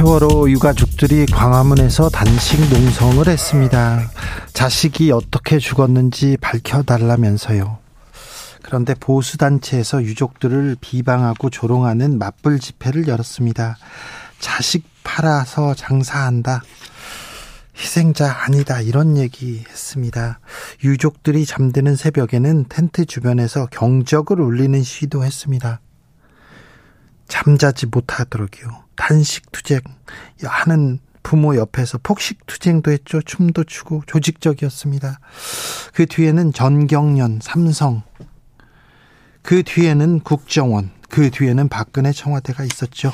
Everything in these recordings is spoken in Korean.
세월호 유가족들이 광화문에서 단식 농성을 했습니다. 자식이 어떻게 죽었는지 밝혀달라면서요. 그런데 보수단체에서 유족들을 비방하고 조롱하는 맞불 집회를 열었습니다. 자식 팔아서 장사한다. 희생자 아니다. 이런 얘기 했습니다. 유족들이 잠드는 새벽에는 텐트 주변에서 경적을 울리는 시도 했습니다. 잠자지 못하도록요. 단식 투쟁 하는 부모 옆에서 폭식 투쟁도 했죠. 춤도 추고 조직적이었습니다. 그 뒤에는 전경련, 삼성, 그 뒤에는 국정원, 그 뒤에는 박근혜 청와대가 있었죠.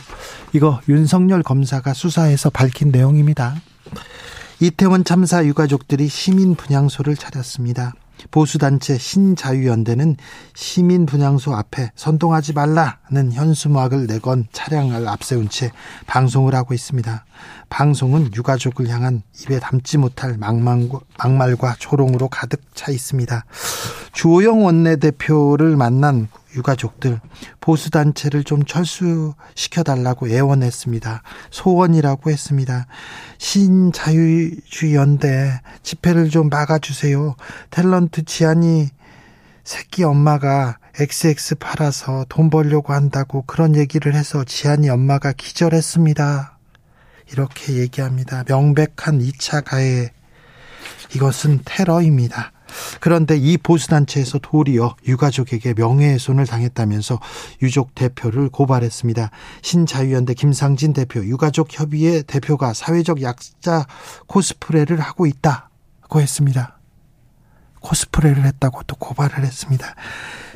이거 윤석열 검사가 수사해서 밝힌 내용입니다. 이태원 참사 유가족들이 시민 분향소를 차렸습니다. 보수단체 신자유연대는 시민 분향소 앞에 선동하지 말라는 현수막을 내건 차량을 앞세운 채 방송을 하고 있습니다. 방송은 유가족을 향한 입에 담지 못할 막말과, 막말과 조롱으로 가득 차 있습니다. 주호영 원내대표를 만난 유가족들 보수 단체를 좀 철수시켜 달라고 애원했습니다. 소원이라고 했습니다. 신자유주의 연대 집회를 좀 막아 주세요. 탤런트 지안이 새끼 엄마가 XX 팔아서 돈 벌려고 한다고 그런 얘기를 해서 지안이 엄마가 기절했습니다. 이렇게 얘기합니다. 명백한 2차 가해. 이것은 테러입니다. 그런데 이 보수단체에서 도리어 유가족에게 명예훼손을 당했다면서 유족 대표를 고발했습니다. 신자유연대 김상진 대표, 유가족 협의회 대표가 사회적 약자 코스프레를 하고 있다고 했습니다. 코스프레를 했다고 또 고발을 했습니다.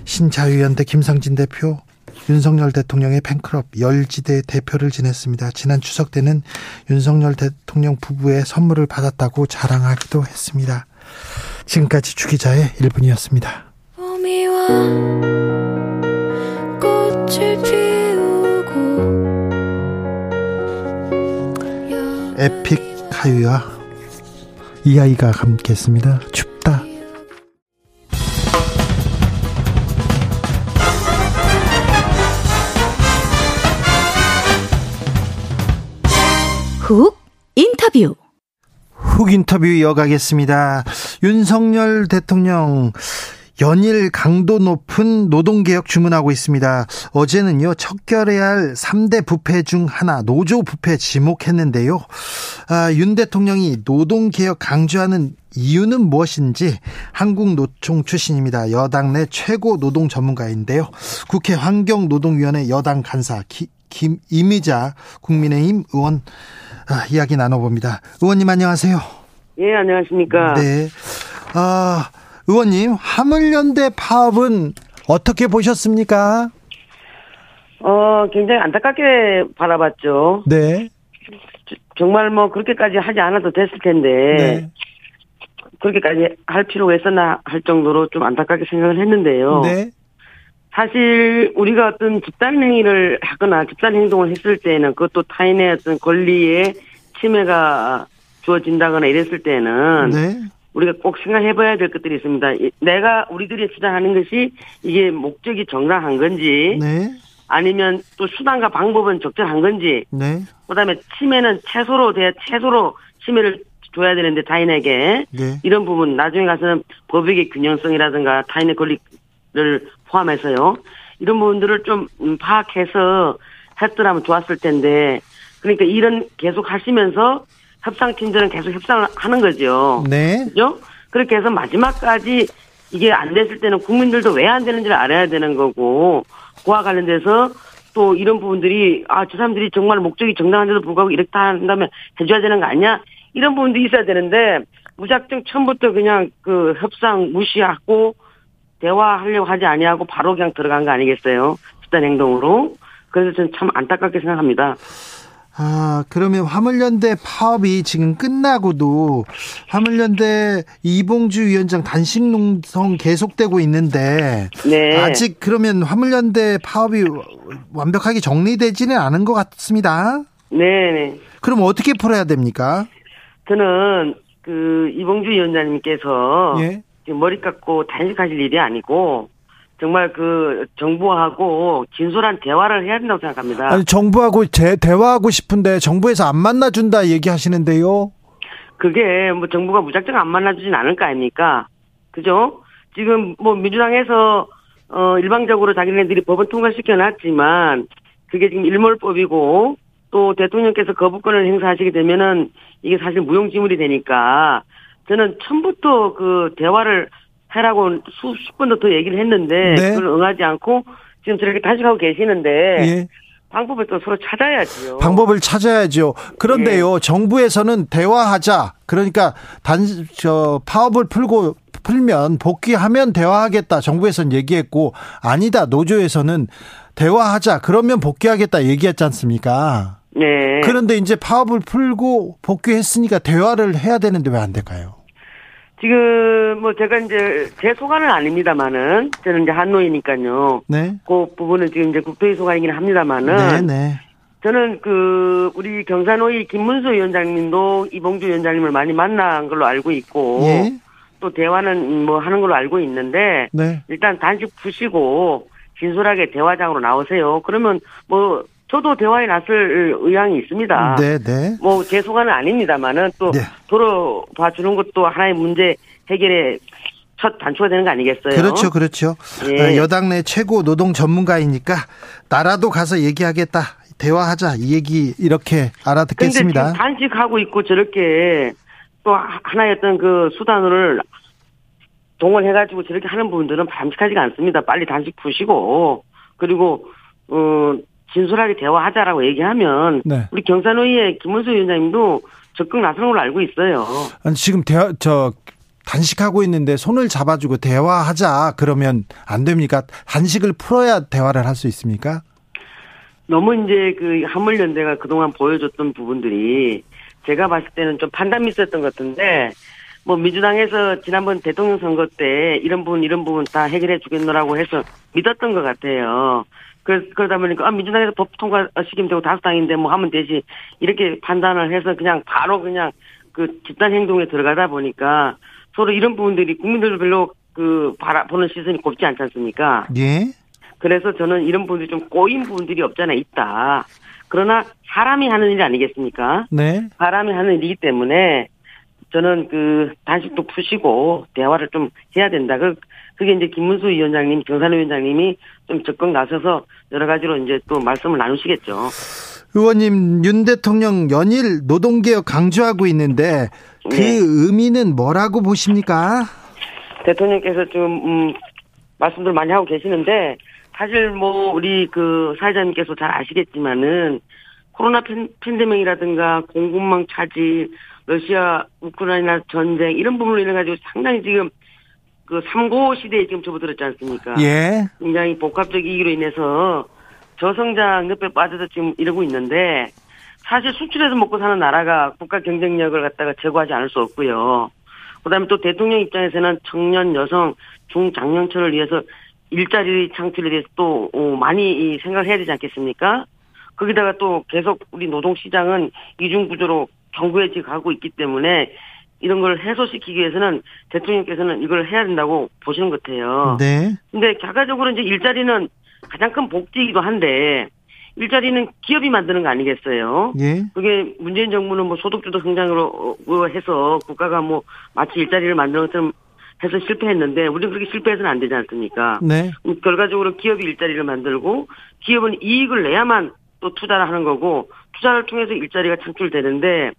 신자유연대 김상진 대표, 윤석열 대통령의 팬클럽 열지대 대표를 지냈습니다. 지난 추석 때는 윤석열 대통령 부부의 선물을 받았다고 자랑하기도 했습니다. 지금까지 주기자의 1분이었습니다. 에픽 하유와 이 아이가 함께했습니다. 춥다. 훅 인터뷰 훅 인터뷰 이어가겠습니다. 윤석열 대통령 연일 강도 높은 노동개혁 주문하고 있습니다. 어제는요, 척결해야 할 3대 부패 중 하나, 노조 부패 지목했는데요. 아, 윤 대통령이 노동개혁 강조하는 이유는 무엇인지 한국노총 출신입니다. 여당 내 최고 노동 전문가인데요. 국회 환경노동위원회 여당 간사 김 이미자 국민의힘 의원 아, 이야기 나눠봅니다. 의원님 안녕하세요. 예, 안녕하십니까. 네. 아, 의원님, 화물연대 파업은 어떻게 보셨습니까? 어, 굉장히 안타깝게 바라봤죠. 네. 정말 뭐 그렇게까지 하지 않아도 됐을 텐데. 네. 그렇게까지 할 필요가 있었나 할 정도로 좀 안타깝게 생각을 했는데요. 네. 사실 우리가 어떤 집단 행위를 하거나 집단 행동을 했을 때는 그것도 타인의 어떤 권리에 침해가 주어진다거나 이랬을 때는 네. 우리가 꼭 생각해봐야 될 것들이 있습니다. 내가 우리들이 주장하는 것이 이게 목적이 정당한 건지 네. 아니면 또 수단과 방법은 적절한 건지 네. 그다음에 침해는 최소로 돼 최소로 침해를 줘야 되는데 타인에게 네. 이런 부분 나중에 가서는 법익의 균형성이라든가 타인의 권리를 포함해서요 이런 부분들을 좀 파악해서 했더라면 좋았을 텐데 그러니까 일은 계속 하시면서 협상팀들은 계속 협상을 하는 거죠. 네. 그죠? 그렇게 해서 마지막까지 이게 안 됐을 때는 국민들도 왜 안 되는지를 알아야 되는 거고, 그와 관련돼서 또 이런 부분들이, 아, 저 사람들이 정말 목적이 정당한데도 불구하고 이렇게 한다면 해줘야 되는 거 아니야? 이런 부분도 있어야 되는데, 무작정 처음부터 그냥 그 협상 무시하고, 대화하려고 하지 아니하고 바로 그냥 들어간 거 아니겠어요? 집단 행동으로. 그래서 저는 참 안타깝게 생각합니다. 아, 그러면 화물연대 파업이 지금 끝나고도 화물연대 이봉주 위원장 단식 농성 계속되고 있는데 네. 아직 그러면 화물연대 파업이 완벽하게 정리되지는 않은 것 같습니다. 네. 네. 그럼 어떻게 풀어야 됩니까? 저는 그 이봉주 위원장님께서 예? 머리 깎고 단식하실 일이 아니고 정말 그 정부하고 진솔한 대화를 해야 된다고 생각합니다. 아니 정부하고 제 대화하고 싶은데 정부에서 안 만나준다 얘기하시는데요. 그게 뭐 정부가 무작정 안 만나주진 않을 거 아닙니까? 그죠? 지금 뭐 민주당에서 어 일방적으로 자기네들이 법은 통과시켜 놨지만 그게 지금 일몰법이고 또 대통령께서 거부권을 행사하시게 되면은 이게 사실 무용지물이 되니까 저는 처음부터 그 대화를 해라고 수십 번도 더 얘기를 했는데 네. 그걸 응하지 않고 지금 저렇게 단식하고 계시는데 예. 방법을 또 서로 찾아야죠. 방법을 찾아야죠. 그런데요, 예. 정부에서는 대화하자. 그러니까 단, 저, 파업을 풀고, 풀면 복귀하면 대화하겠다. 정부에서는 얘기했고, 아니다. 노조에서는 대화하자. 그러면 복귀하겠다. 얘기했지 않습니까? 네. 그런데 이제 파업을 풀고 복귀했으니까 대화를 해야 되는데 왜 안 될까요? 지금 뭐 제가 이제 제 소관은 아닙니다만은 저는 이제 한노이니까요. 네. 그 부분은 지금 이제 국토위 소관이긴 합니다만은. 네, 네. 저는 그 우리 경산호위 김문수 위원장님도 이봉주 위원장님을 많이 만난 걸로 알고 있고 예. 또 대화는 뭐 하는 걸로 알고 있는데 네. 일단 단식 푸시고 진솔하게 대화장으로 나오세요. 그러면 뭐 저도 대화에 나설 의향이 있습니다. 네, 네. 뭐 제 소관은 아닙니다만은 또 네. 도로 봐주는 것도 하나의 문제 해결의 첫 단초가 되는 거 아니겠어요? 그렇죠, 그렇죠. 예. 어, 여당 내 최고 노동 전문가이니까 나라도 가서 얘기하겠다, 대화하자 이 얘기 이렇게 알아듣겠습니다. 근데 단식하고 있고 저렇게 또 하나의 어떤 그 수단을 동원해가지고 저렇게 하는 분들은 바람직하지가 않습니다. 빨리 단식 푸시고 그리고 어 진솔하게 대화하자라고 얘기하면 네. 우리 경산의회 김문수 위원장님도 적극 나서는 걸로 알고 있어요. 아니, 지금 대화 저 단식하고 있는데 손을 잡아주고 대화하자 그러면 안 됩니까? 단식을 풀어야 대화를 할 수 있습니까? 너무 이제 그 한물연대가 그동안 보여줬던 부분들이 제가 봤을 때는 좀 판단 미스였던 것 같은데 뭐 민주당에서 지난번 대통령 선거 때 이런 부분 이런 부분 다 해결해 주겠노라고 해서 믿었던 것 같아요. 그, 그러다 보니까, 아, 민주당에서 법 통과 시키면 되고 다섯 당인데 뭐 하면 되지. 이렇게 판단을 해서 그냥 바로 그냥 그 집단 행동에 들어가다 보니까 서로 이런 부분들이 국민들 별로 그 바라보는 시선이 곱지 않지 않습니까? 예. 그래서 저는 이런 부분들이 좀 꼬인 부분들이 없잖아 있다. 그러나 사람이 하는 일 아니겠습니까? 네. 사람이 하는 일이기 때문에 저는 그 단식도 푸시고 대화를 좀 해야 된다. 그 그게 이제 김문수 위원장님, 경산 위원장님이 좀 적극 나서서 여러 가지로 이제 또 말씀을 나누시겠죠. 의원님, 윤 대통령 연일 노동개혁 강조하고 있는데 그 네. 의미는 뭐라고 보십니까? 대통령께서 좀, 음, 말씀들 많이 하고 계시는데 사실 뭐 우리 그 사회자님께서 잘 아시겠지만은 코로나 팬, 팬데믹이라든가 공급망 차지, 러시아 우크라이나 전쟁 이런 부분으로 인해 가지고 상당히 지금 그 삼고 시대에 지금 접어들었지 않습니까? 예. 굉장히 복합적 이기로 인해서 저성장 늪에 빠져서 지금 이러고 있는데 사실 수출해서 먹고 사는 나라가 국가 경쟁력을 갖다가 제고하지 않을 수 없고요. 그다음에 또 대통령 입장에서는 청년, 여성, 중장년층을 위해서 일자리 창출에 대해서 또 어, 많이 생각을 해야 되지 않겠습니까? 거기다가 또 계속 우리 노동시장은 이중 구조로 경구해지 가고 있기 때문에 이런 걸 해소시키기 위해서는 대통령께서는 이걸 해야 된다고 보시는 것 같아요. 네. 근데 결과적으로 이제 일자리는 가장 큰 복지이기도 한데 일자리는 기업이 만드는 거 아니겠어요? 예. 그게 문재인 정부는 뭐 소득주도 성장으로 해서 국가가 뭐 마치 일자리를 만드는 것처럼 해서 실패했는데 우리는 그렇게 실패해서는 안 되지 않습니까? 네. 결과적으로 기업이 일자리를 만들고 기업은 이익을 내야만 또 투자를 하는 거고 투자를 통해서 일자리가 창출되는데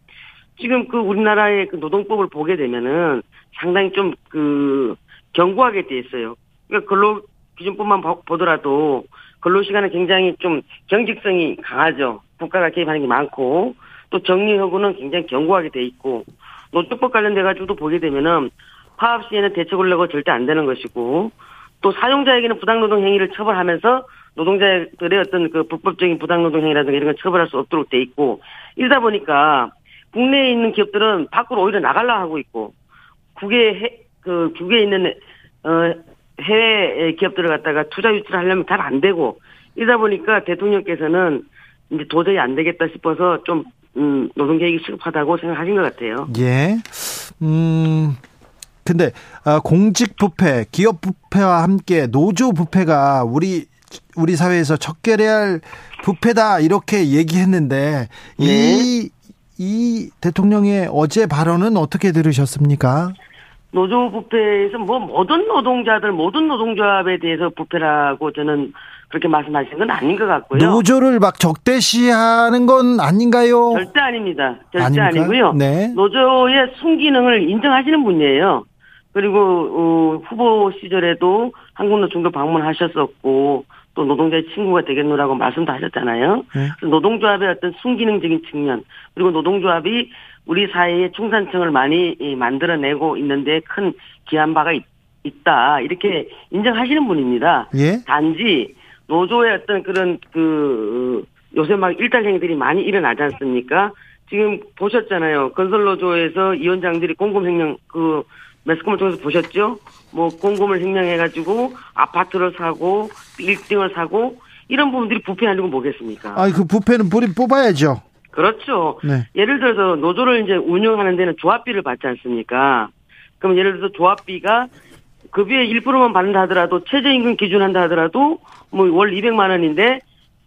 지금 그 우리나라의 그 노동법을 보게 되면은 상당히 좀 그 견고하게 돼 있어요. 그러니까 근로 기준법만 보더라도 근로 시간은 굉장히 좀 경직성이 강하죠. 국가가 개입하는 게 많고 또 정리허구는 굉장히 견고하게 돼 있고 노조법 관련돼 가지고도 보게 되면은 파업 시에는 대책 올려고 절대 안 되는 것이고 또 사용자에게는 부당노동 행위를 처벌하면서 노동자들의 어떤 그 불법적인 부당노동 행위라든가 이런 걸 처벌할 수 없도록 돼 있고 이러다 보니까 국내에 있는 기업들은 밖으로 오히려 나갈라 하고 있고 국외 해, 그 국외에 있는 어 해외 기업들을 갖다가 투자 유치를 하려면 잘 안 되고 이러다 보니까 대통령께서는 이제 도저히 안 되겠다 싶어서 좀 음, 노동 계획이 시급하다고 생각하신 것 같아요. 예. 음. 근데 아, 공직 부패, 기업 부패와 함께 노조 부패가 우리 우리 사회에서 척결해야 할 부패다 이렇게 얘기했는데 네. 이, 이 대통령의 어제 발언은 어떻게 들으셨습니까? 노조 부패에서 뭐 모든 노동자들 모든 노동조합에 대해서 부패라고 저는 그렇게 말씀하신 건 아닌 것 같고요. 노조를 막 적대시하는 건 아닌가요? 절대 아닙니다. 절대 아닙니까? 아니고요. 네. 노조의 순기능을 인정하시는 분이에요. 그리고 어, 후보 시절에도 한국노총도 방문하셨었고 또 노동자의 친구가 되겠노라고 말씀도 하셨잖아요. 네. 노동조합의 어떤 순기능적인 측면 그리고 노동조합이 우리 사회의 중산층을 많이 만들어내고 있는데 큰 기한 바가 있, 다 이렇게 인정하시는 분입니다. 예? 단지 노조의 어떤 그런 그 요새 막 일탈행위들이 많이 일어나지 않습니까? 지금 보셨잖아요. 건설 노조에서 위원장들이 공금횡령 그 매스컴을 통해서 보셨죠? 뭐 공금을 횡령해가지고 아파트를 사고 빌딩을 사고 이런 부분들이 부패 아니고 뭐겠습니까? 아그 부패는 뿌리 뽑아야죠. 그렇죠. 네. 예를 들어서 노조를 이제 운영하는 데는 조합비를 받지 않습니까? 그럼 예를 들어서 조합비가 급여의 1%만 받는다 하더라도 최저임금 기준 한다 하더라도 뭐 월 200만 원인데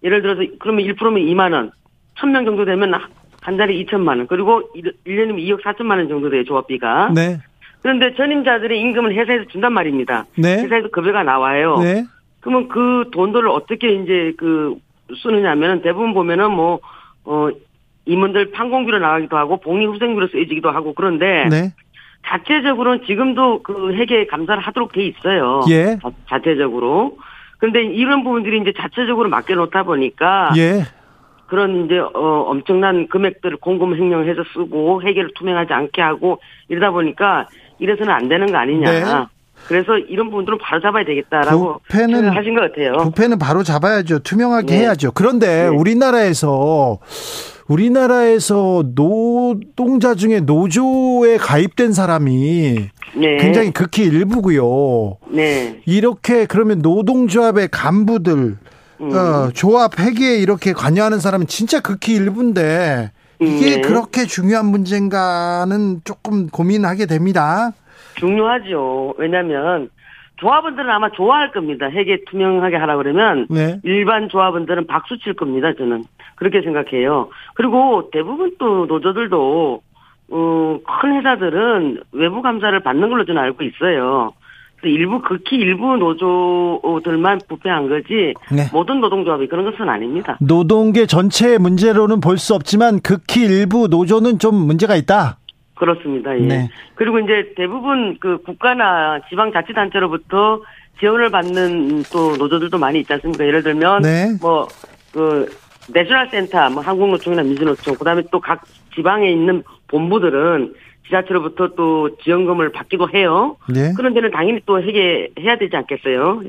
예를 들어서 그러면 1%면 2만 원. 1000명 정도 되면 한 달에 2천만 원. 그리고 1년이면 2억 4천만 원 정도 돼요, 조합비가. 네. 그런데 전임자들의 임금을 회사에서 준단 말입니다. 네. 회사에서 급여가 나와요. 네. 그러면 그 돈들을 어떻게 이제 그 쓰느냐면은 대부분 보면은 뭐, 어, 임원들 판공비로 나가기도 하고 복리후생비로 쓰여지기도 하고 그런데 네. 자체적으로는 지금도 그 회계 감사를 하도록 돼 있어요. 예. 자, 체적으로 그런데 이런 부분들이 이제 자체적으로 맡겨놓다 보니까 예. 그런 이제 어 엄청난 금액들을 공금 횡령해서 쓰고 회계를 투명하지 않게 하고 이러다 보니까 이래서는 안 되는 거 아니냐. 네. 그래서 이런 부분들은 바로 잡아야 되겠다라고 부패는 하신 것 같아요. 부패는 바로 잡아야죠. 투명하게 네. 해야죠. 그런데 네. 우리나라에서 우리나라에서 노동자 중에 노조에 가입된 사람이 네. 굉장히 극히 일부고요. 네. 이렇게 그러면 노동조합의 간부들 음. 어, 조합 회계에 이렇게 관여하는 사람은 진짜 극히 일부인데 이게 네. 그렇게 중요한 문제인가는 조금 고민하게 됩니다. 중요하죠. 왜냐하면 조합원들은 아마 좋아할 겁니다. 회계 투명하게 하라 그러면 네. 일반 조합원들은 박수 칠 겁니다. 저는 그렇게 생각해요. 그리고 대부분 또 노조들도 어, 큰 회사들은 외부 감사를 받는 걸로 저는 알고 있어요. 일부 극히 일부 노조들만 부패한 거지 네. 모든 노동조합이 그런 것은 아닙니다. 노동계 전체의 문제로는 볼 수 없지만 극히 일부 노조는 좀 문제가 있다. 그렇습니다. 예. 네. 그리고 이제 대부분 그 국가나 지방자치단체로부터 지원을 받는 또 노조들도 많이 있지 않습니까? 예를 들면 네. 뭐그 내셔널 센터, 뭐 한국노총이나 민주노총, 그다음에 또 각 지방에 있는 본부들은 지자체로부터 또 지원금을 받기도 해요. 네. 그런 데는 당연히 또 해결해야 되지 않겠어요?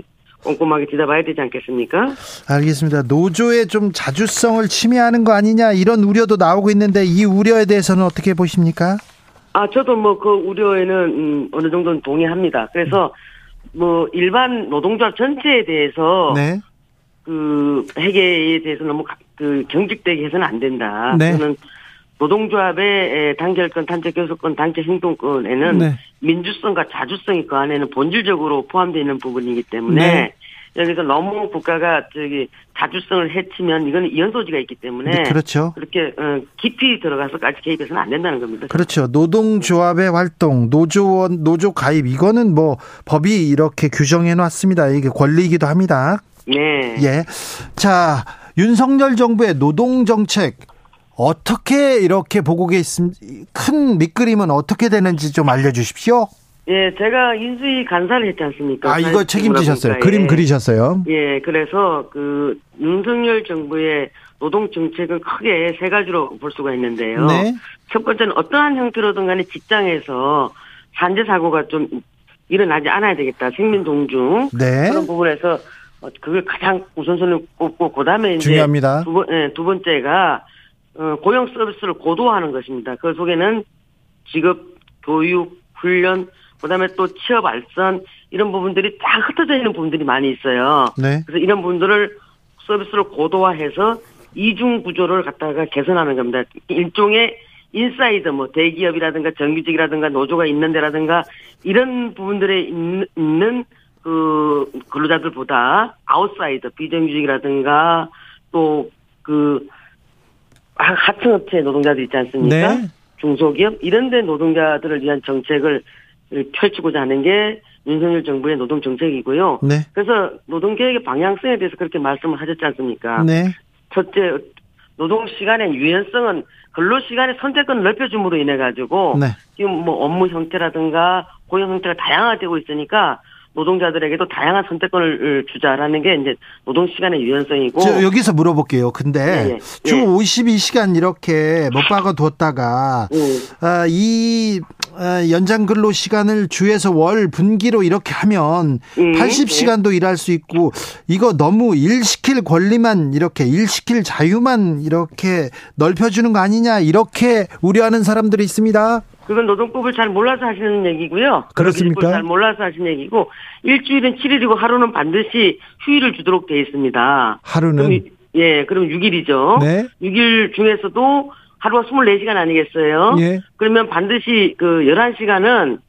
꼼꼼하게 뒤다봐야 되지 않겠습니까? 알겠습니다. 노조의 좀 자주성을 침해하는 거 아니냐 이런 우려도 나오고 있는데 이 우려에 대해서는 어떻게 보십니까? 아 저도 뭐 그 우려에는 음, 어느 정도는 동의합니다. 그래서 뭐 일반 노동조합 전체에 대해서 네. 그 회계에 대해서 너무 그 경직되게 해서는 안 된다. 네. 저는 노동조합의 단결권, 단체 교섭권, 단체 행동권에는 네. 민주성과 자주성이 그 안에는 본질적으로 포함되어 있는 부분이기 때문에 네. 여기서 너무 국가가 저기 자주성을 해치면 이거는 이연 소지가 있기 때문에 네, 그렇죠. 그렇게 어, 깊이 들어가서까지 개입해서는 안 된다는 겁니다. 그렇죠. 노동조합의 활동, 노조원, 노조 가입 이거는 뭐 법이 이렇게 규정해 놨습니다. 이게 권리이기도 합니다. 네. 예. 자, 윤석열 정부의 노동 정책 어떻게 이렇게 보고 계십니까? 큰 밑그림은 어떻게 되는지 좀 알려주십시오. 예, 제가 인수위 간사를 했지 않습니까? 아, 이거 책임지셨어요. 그림 예. 그리셨어요. 예, 그래서 그 윤석열 정부의 노동 정책은 크게 세 가지로 볼 수가 있는데요. 네. 첫 번째는 어떠한 형태로든 간에 직장에서 산재 사고가 좀 일어나지 않아야 되겠다. 생민 동중 네. 그런 부분에서 어, 그걸 가장 우선순위를 꼽고 그다음에 이제 중요합니다. 두, 번, 예, 두 번째가 어, 고용 서비스를 고도화하는 것입니다. 그 속에는 직업, 교육, 훈련, 그다음에 또 취업 알선 이런 부분들이 딱 흩어져 있는 부분들이 많이 있어요. 네. 그래서 이런 부분들을 서비스를 고도화해서 이중 구조를 갖다가 개선하는 겁니다. 일종의 인사이더 뭐 대기업이라든가 정규직이라든가 노조가 있는 데라든가 이런 부분들에 있는, 있는 그 근로자들보다 아웃사이더 비정규직이라든가 또그 하청업체 노동자들 있지 않습니까? 네. 중소기업 이런 데 노동자들을 위한 정책을 펼치고자 하는 게 윤석열 정부의 노동 정책이고요. 네. 그래서 노동 계획의 방향성에 대해서 그렇게 말씀을 하셨지 않습니까? 네. 첫째, 노동 시간의 유연성은 근로 시간의 선택권을 넓혀줌으로 인해 가지고 네. 지금 뭐 업무 형태라든가 고용 형태가 다양화되고 있으니까 노동자들에게도 다양한 선택권을 주자라는 게 이제 노동 시간의 유연성이고 저 여기서 물어볼게요. 근데 예, 예. 주 예. 52시간 이렇게 못 박아 뒀다가 음, 아, 이 아, 연장 근로 시간을 주에서 월 분기로 이렇게 하면 음, 80시간도 일할 수 있고 이거 너무 일 시킬 권리만 이렇게 일 시킬 자유만 이렇게 넓혀주는 거 아니냐 이렇게 우려하는 사람들이 있습니다. 그건 노동법을 잘 몰라서 하시는 얘기고요. 그렇습니까? 노동법을 잘 몰라서 하시는 얘기고 일주일은 7일이고 하루는 반드시 휴일을 주도록 되어 있습니다. 하루는 그럼, 유- 예, 그럼 6일이죠. 네. 6일 중에서도 하루가 24시간 아니겠어요? 예. 그러면 반드시 그 11시간은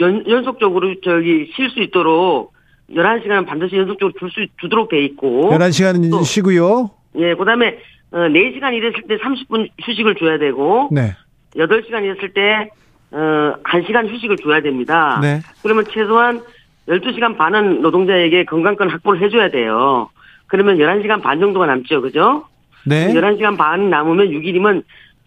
연, 연속적으로 저기 쉴 수 있도록 11시간은 반드시 연속적으로 줄 수, 주도록 돼 있고. 11시간 또- 쉬고요. 예, 그 다음에, 어, 4시간 일했을 때 30분 휴식을 줘야 되고. 네. 8시간 일했을 때, 어, 1시간 휴식을 줘야 됩니다. 네. 그러면 최소한 12시간 반은 노동자에게 건강권 확보를 해줘야 돼요. 그러면 11시간 반 정도가 남죠, 그죠? 네. 11시간 반 남으면 6일이면,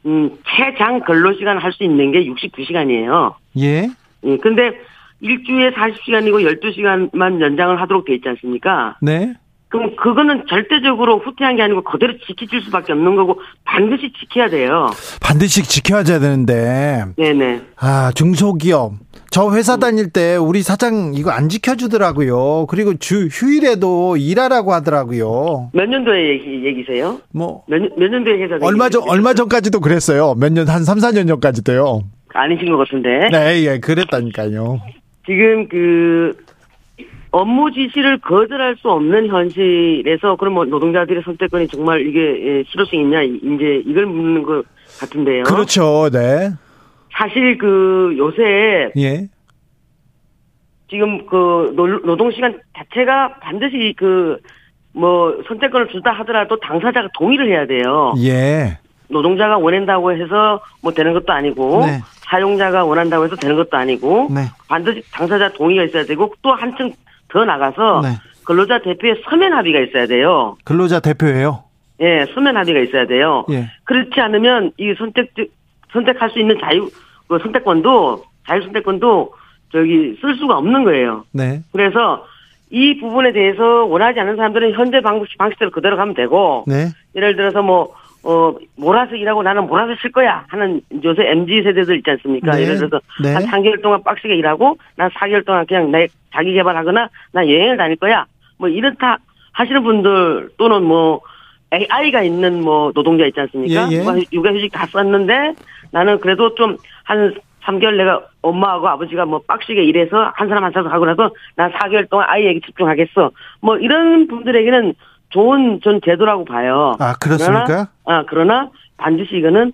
음, 최장 근로시간 할 수 있는 게 69시간이에요. 예. 예, 근데 일주일에 40시간이고 12시간만 연장을 하도록 돼 있지 않습니까? 네. 그럼 그거는 절대적으로 후퇴한 게 아니고 그대로 지켜질 수밖에 없는 거고 반드시 지켜야 돼요. 반드시 지켜야 되는데 네네. 아, 중소기업. 저 회사 다닐 때 우리 사장 이거 안 지켜주더라고요. 그리고 주 휴일에도 일하라고 하더라고요. 몇 년도의 얘기, 얘기세요? 뭐, 몇, 년- 몇 년도에 회사 얼마 전, 얼마 전까지도 그랬어요. 몇 년, 한 3, 4년 전까지도요. 아니신 것 같은데. 네, 예, 그랬다니까요. 지금 그 업무 지시를 거절할 수 없는 현실에서 그럼 뭐 노동자들의 선택권이 정말 이게 예, 실효성 있냐 이제 이걸 묻는 것 같은데요. 그렇죠, 네. 사실 그 요새 예. 지금 그 노- 노동 시간 자체가 반드시 그 뭐 선택권을 주다 하더라도 당사자가 동의를 해야 돼요. 예. 노동자가 원한다고 해서 뭐 되는 것도 아니고 네. 사용자가 원한다고 해서 되는 것도 아니고 네. 반드시 당사자 동의가 있어야 되고 또 한층 더 나가서 네. 근로자 대표의 서면 합의가 있어야 돼요. 근로자 대표예요. 예, 서면 합의가 있어야 돼요. 예. 그렇지 않으면 이 선택 선택할 수 있는 자유 그 선택권도 자유 선택권도 저기 쓸 수가 없는 거예요. 네. 그래서 이 부분에 대해서 원하지 않는 사람들은 현재 방식 방식대로 그대로 가면 되고 네. 예를 들어서 뭐, 어, 몰아서 일하고 나는 몰아서 쉴 거야 하는 요새 MZ 세대들 있지 않습니까? 네. 예를 들어서 네. 한 3개월 동안 빡세게 일하고 난 4개월 동안 그냥 내 자기 개발하거나 나 여행을 다닐 거야. 뭐 이렇다 하시는 분들 또는 뭐 아이가 있는 뭐 노동자 있지 않습니까? 예, 예. 육아, 육아휴직 다 썼는데 나는 그래도 좀 한 3개월 내가 엄마하고 아버지가 뭐 빡시게 일해서 한 사람 한 사람 하고 나서 난 4개월 동안 아이에게 집중하겠어. 뭐 이런 분들에게는 좋은 전 제도라고 봐요. 아, 그렇습니까? 그러나, 아, 그러나 반드시 이거는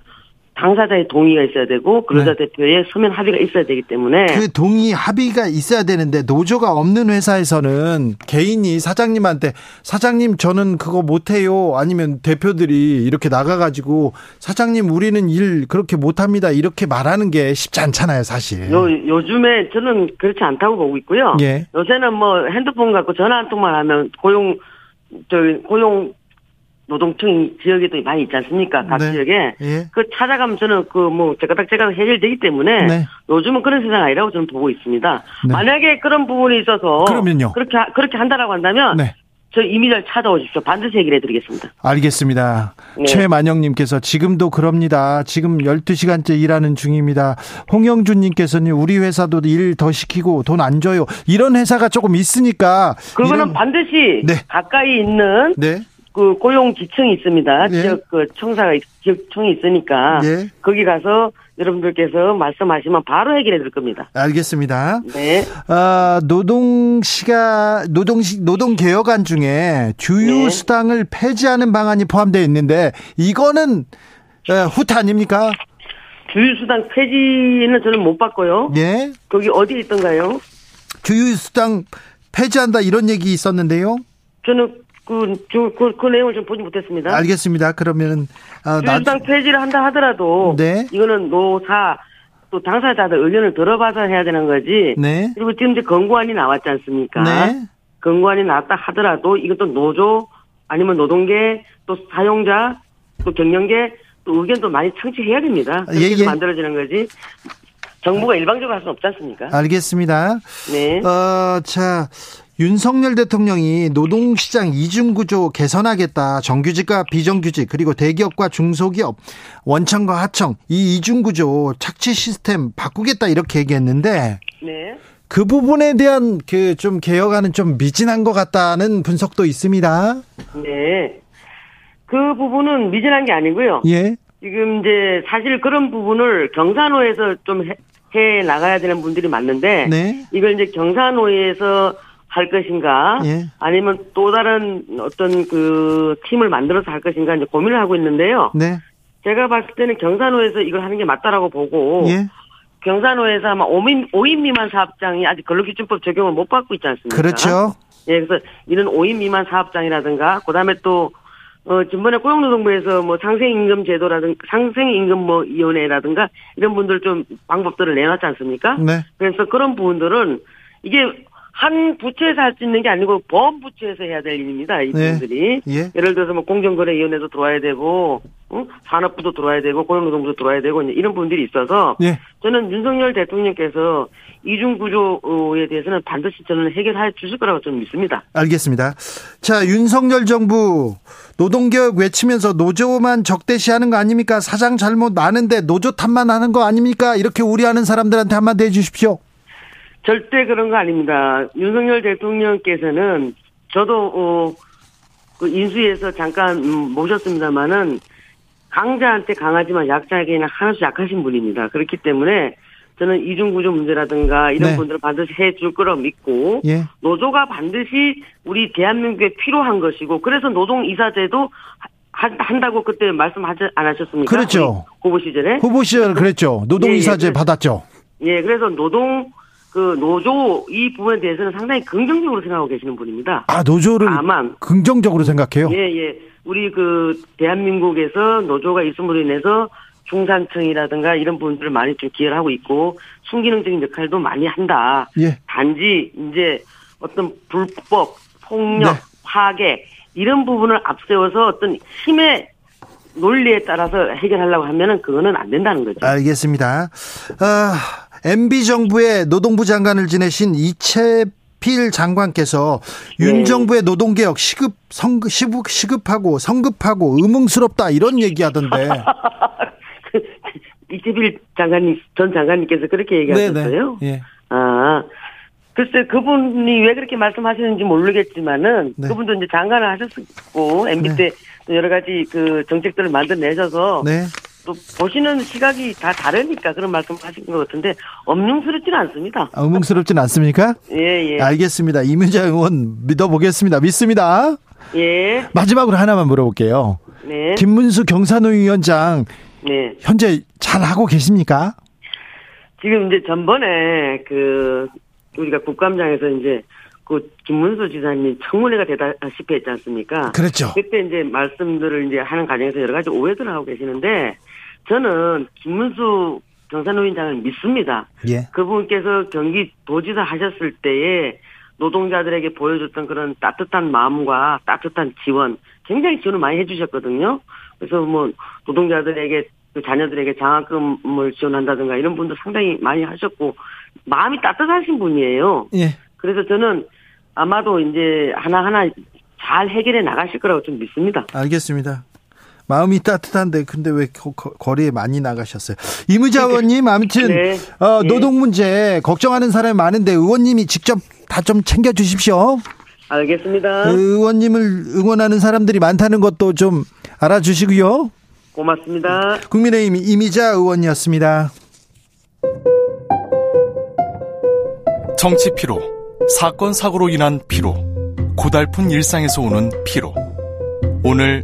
당사자의 동의가 있어야 되고 근로자 대표의 서면 합의가 있어야 되기 때문에 네. 그 동의 합의가 있어야 되는데 노조가 없는 회사에서는 개인이 사장님한테 사장님 저는 그거 못해요 아니면 대표들이 이렇게 나가가지고 사장님 우리는 일 그렇게 못합니다 이렇게 말하는 게 쉽지 않잖아요 사실. 요, 요즘에 저는 그렇지 않다고 보고 있고요. 예. 요새는 뭐 핸드폰 갖고 전화 한 통만 하면 고용 저 고용 노동청 지역에도 많이 있지 않습니까? 각 네. 지역에 예. 그 찾아가면 저는 그 뭐 제가닥 제가 해결되기 때문에 네. 요즘은 그런 세상 아니라고 저는 보고 있습니다. 네. 만약에 그런 부분이 있어서 그러면요? 그렇게 하- 그렇게 한다라고 한다면 네. 저 이미절 찾아오십시오. 반드시 해결해 드리겠습니다. 알겠습니다. 네. 최만영님께서 지금도 그럽니다. 지금 12시간째 일하는 중입니다. 홍영준님께서는 우리 회사도 일 더 시키고 돈 안 줘요. 이런 회사가 조금 있으니까. 그거는. 반드시 네. 가까이 있는 네. 그 고용 기청이 있습니다. 네. 지역 그 청사가 지역청이 있으니까 네. 거기 가서 여러분들께서 말씀하시면 바로 해결해 드릴 겁니다. 알겠습니다. 네. 아, 노동 시가 노동 시 노동 개혁안 중에 주유 네. 수당을 폐지하는 방안이 포함되어 있는데 이거는 후퇴 아닙니까? 주유 수당 폐지는 저는 못 봤고요. 예. 거기 어디 있던가요? 주유 수당 폐지한다 이런 얘기 있었는데요. 저는 그, 그, 그, 그 내용을 좀 보지 못했습니다. 알겠습니다. 그러면은, 아, 주당 폐지를 한다 하더라도, 네. 이거는 노사, 또 당사자들 의견을 들어봐서 해야 되는 거지. 네. 그리고 지금 이제 권고안이 나왔지 않습니까? 네. 권고안이 나왔다 하더라도 이것도 노조, 아니면 노동계, 또 사용자, 또 경영계, 또 의견도 많이 청취해야 됩니다. 예, 예. 만들어지는 거지. 정부가 일방적으로 할 수는 없지 않습니까? 알겠습니다. 네. 어, 자, 윤석열 대통령이 노동시장 이중구조 개선하겠다. 정규직과 비정규직 그리고 대기업과 중소기업 원청과 하청 이 이중구조 착취 시스템 바꾸겠다 이렇게 얘기했는데 네. 그 부분에 대한 그 좀 개혁안은 좀 미진한 것 같다는 분석도 있습니다. 네. 그 부분은 미진한 게 아니고요. 예. 지금 이제 사실 그런 부분을 경산호에서 좀 해, 해 나가야 되는 분들이 많는데 네. 이걸 이제 경산호에서 할 것인가 예. 아니면 또 다른 어떤 그 팀을 만들어서 할 것인가 이제 고민을 하고 있는데요. 네. 제가 봤을 때는 경산호에서 이걸 하는 게 맞다라고 보고 예. 경산호에서 아마 5인, 5인 미만 사업장이 아직 근로기준법 적용을 못 받고 있지 않습니까? 그렇죠. 예, 그래서 이런 5인 미만 사업장이라든가 그다음에 또 어, 지난번에 고용노동부에서 뭐 상생임금 제도라든가 상생임금 뭐 위원회라든가 이런 분들 좀 방법들을 내놨지 않습니까? 네. 그래서 그런 부분들은 이게 한 부처에서 할 수 있는 게 아니고 보험 부처에서 해야 될 일입니다. 이분들이 네. 예. 를 들어서 뭐 공정거래위원회도 들어와야 되고 어? 산업부도 들어와야 되고 고용노동부도 들어와야 되고 이런 부분들이 있어서 예. 저는 윤석열 대통령께서 이중 구조에 대해서는 반드시 저는 해결해 주실 거라고 저는 믿습니다. 알겠습니다. 자 윤석열 정부 노동개혁 외치면서 노조만 적대시하는 거 아닙니까? 사장 잘못 많은데 노조 탓만 하는 거 아닙니까? 이렇게 우려하는 사람들한테 한마디 해주십시오. 절대 그런 거 아닙니다. 윤석열 대통령께서는 저도 어, 그 인수위에서 잠깐 음, 모셨습니다마는 강자한테 강하지만 약자에게는 하나씩 약하신 분입니다. 그렇기 때문에 저는 이중구조 문제라든가 이런 네. 분들을 반드시 해줄 거라고 믿고 예. 노조가 반드시 우리 대한민국에 필요한 것이고 그래서 노동이사제도 한다고 그때 말씀 하지 않으셨습니까? 그렇죠. 후보 시절에 후보 시절 그랬죠. 노동이사제 예, 예. 받았죠. 예, 그래서 노동 그 노조 이 부분에 대해서는 상당히 긍정적으로 생각하고 계시는 분입니다. 아 노조를 다만 긍정적으로 생각해요? 예 예. 우리 그 대한민국에서 노조가 있음으로 인해서 중산층이라든가 이런 부분들을 많이 좀 기여를 하고 있고 순기능적인 역할도 많이 한다. 예. 단지 이제 어떤 불법 폭력 네. 파괴 이런 부분을 앞세워서 어떤 힘의 논리에 따라서 해결하려고 하면은 그거는 안 된다는 거죠. 알겠습니다. 아, MB 정부의 노동부 장관을 지내신 이채필 장관께서 네. 윤 정부의 노동개혁 시급 성급 시급 시급하고 성급하고 의문스럽다 이런 얘기하던데. 이채필 장관님 전 장관님께서 그렇게 얘기하셨어요. 네, 네. 예. 아 글쎄 그분이 왜 그렇게 말씀하시는지 모르겠지만은 네. 그분도 이제 장관을 하셨고 MB 때 여러 가지 그 정책들을 만들어내셔서 네. 또 보시는 시각이 다 다르니까 그런 말씀하신 것 같은데 엄명스럽지는 않습니다. 아, 엄명스럽지는 않습니까? 예, 예. 알겠습니다. 이문자 의원 믿어보겠습니다. 믿습니다. 예. 마지막으로 하나만 물어볼게요. 네. 김문수 경산호 위원장 네. 현재 잘 하고 계십니까? 지금 이제 전번에 그 우리가 국감장에서 이제 그 김문수 지사님 청문회가 되다시피 했지 않습니까? 그렇죠. 그때 이제 말씀들을 이제 하는 과정에서 여러 가지 오해들을 하고 계시는데 저는 김문수 경산노인장을 믿습니다. 예. 그분께서 경기 도지사 하셨을 때에 노동자들에게 보여줬던 그런 따뜻한 마음과 따뜻한 지원, 굉장히 지원을 많이 해주셨거든요. 그래서 뭐 노동자들에게 그 자녀들에게 장학금을 지원한다든가 이런 분도 상당히 많이 하셨고 마음이 따뜻하신 분이에요. 예. 그래서 저는 아마도 이제 하나하나 잘 해결해 나가실 거라고 좀 믿습니다. 알겠습니다. 마음이 따뜻한데 근데 왜 거, 거리에 많이 나가셨어요? 이무자 의원님 아무튼 네. 어, 네. 노동 문제 걱정하는 사람이 많은데 의원님이 직접 다 좀 챙겨 주십시오. 알겠습니다. 의원님을 응원하는 사람들이 많다는 것도 좀 알아주시고요. 고맙습니다. 국민의힘 이미자 의원이었습니다. 정치 피로, 사건 사고로 인한 피로, 고달픈 일상에서 오는 피로. 오늘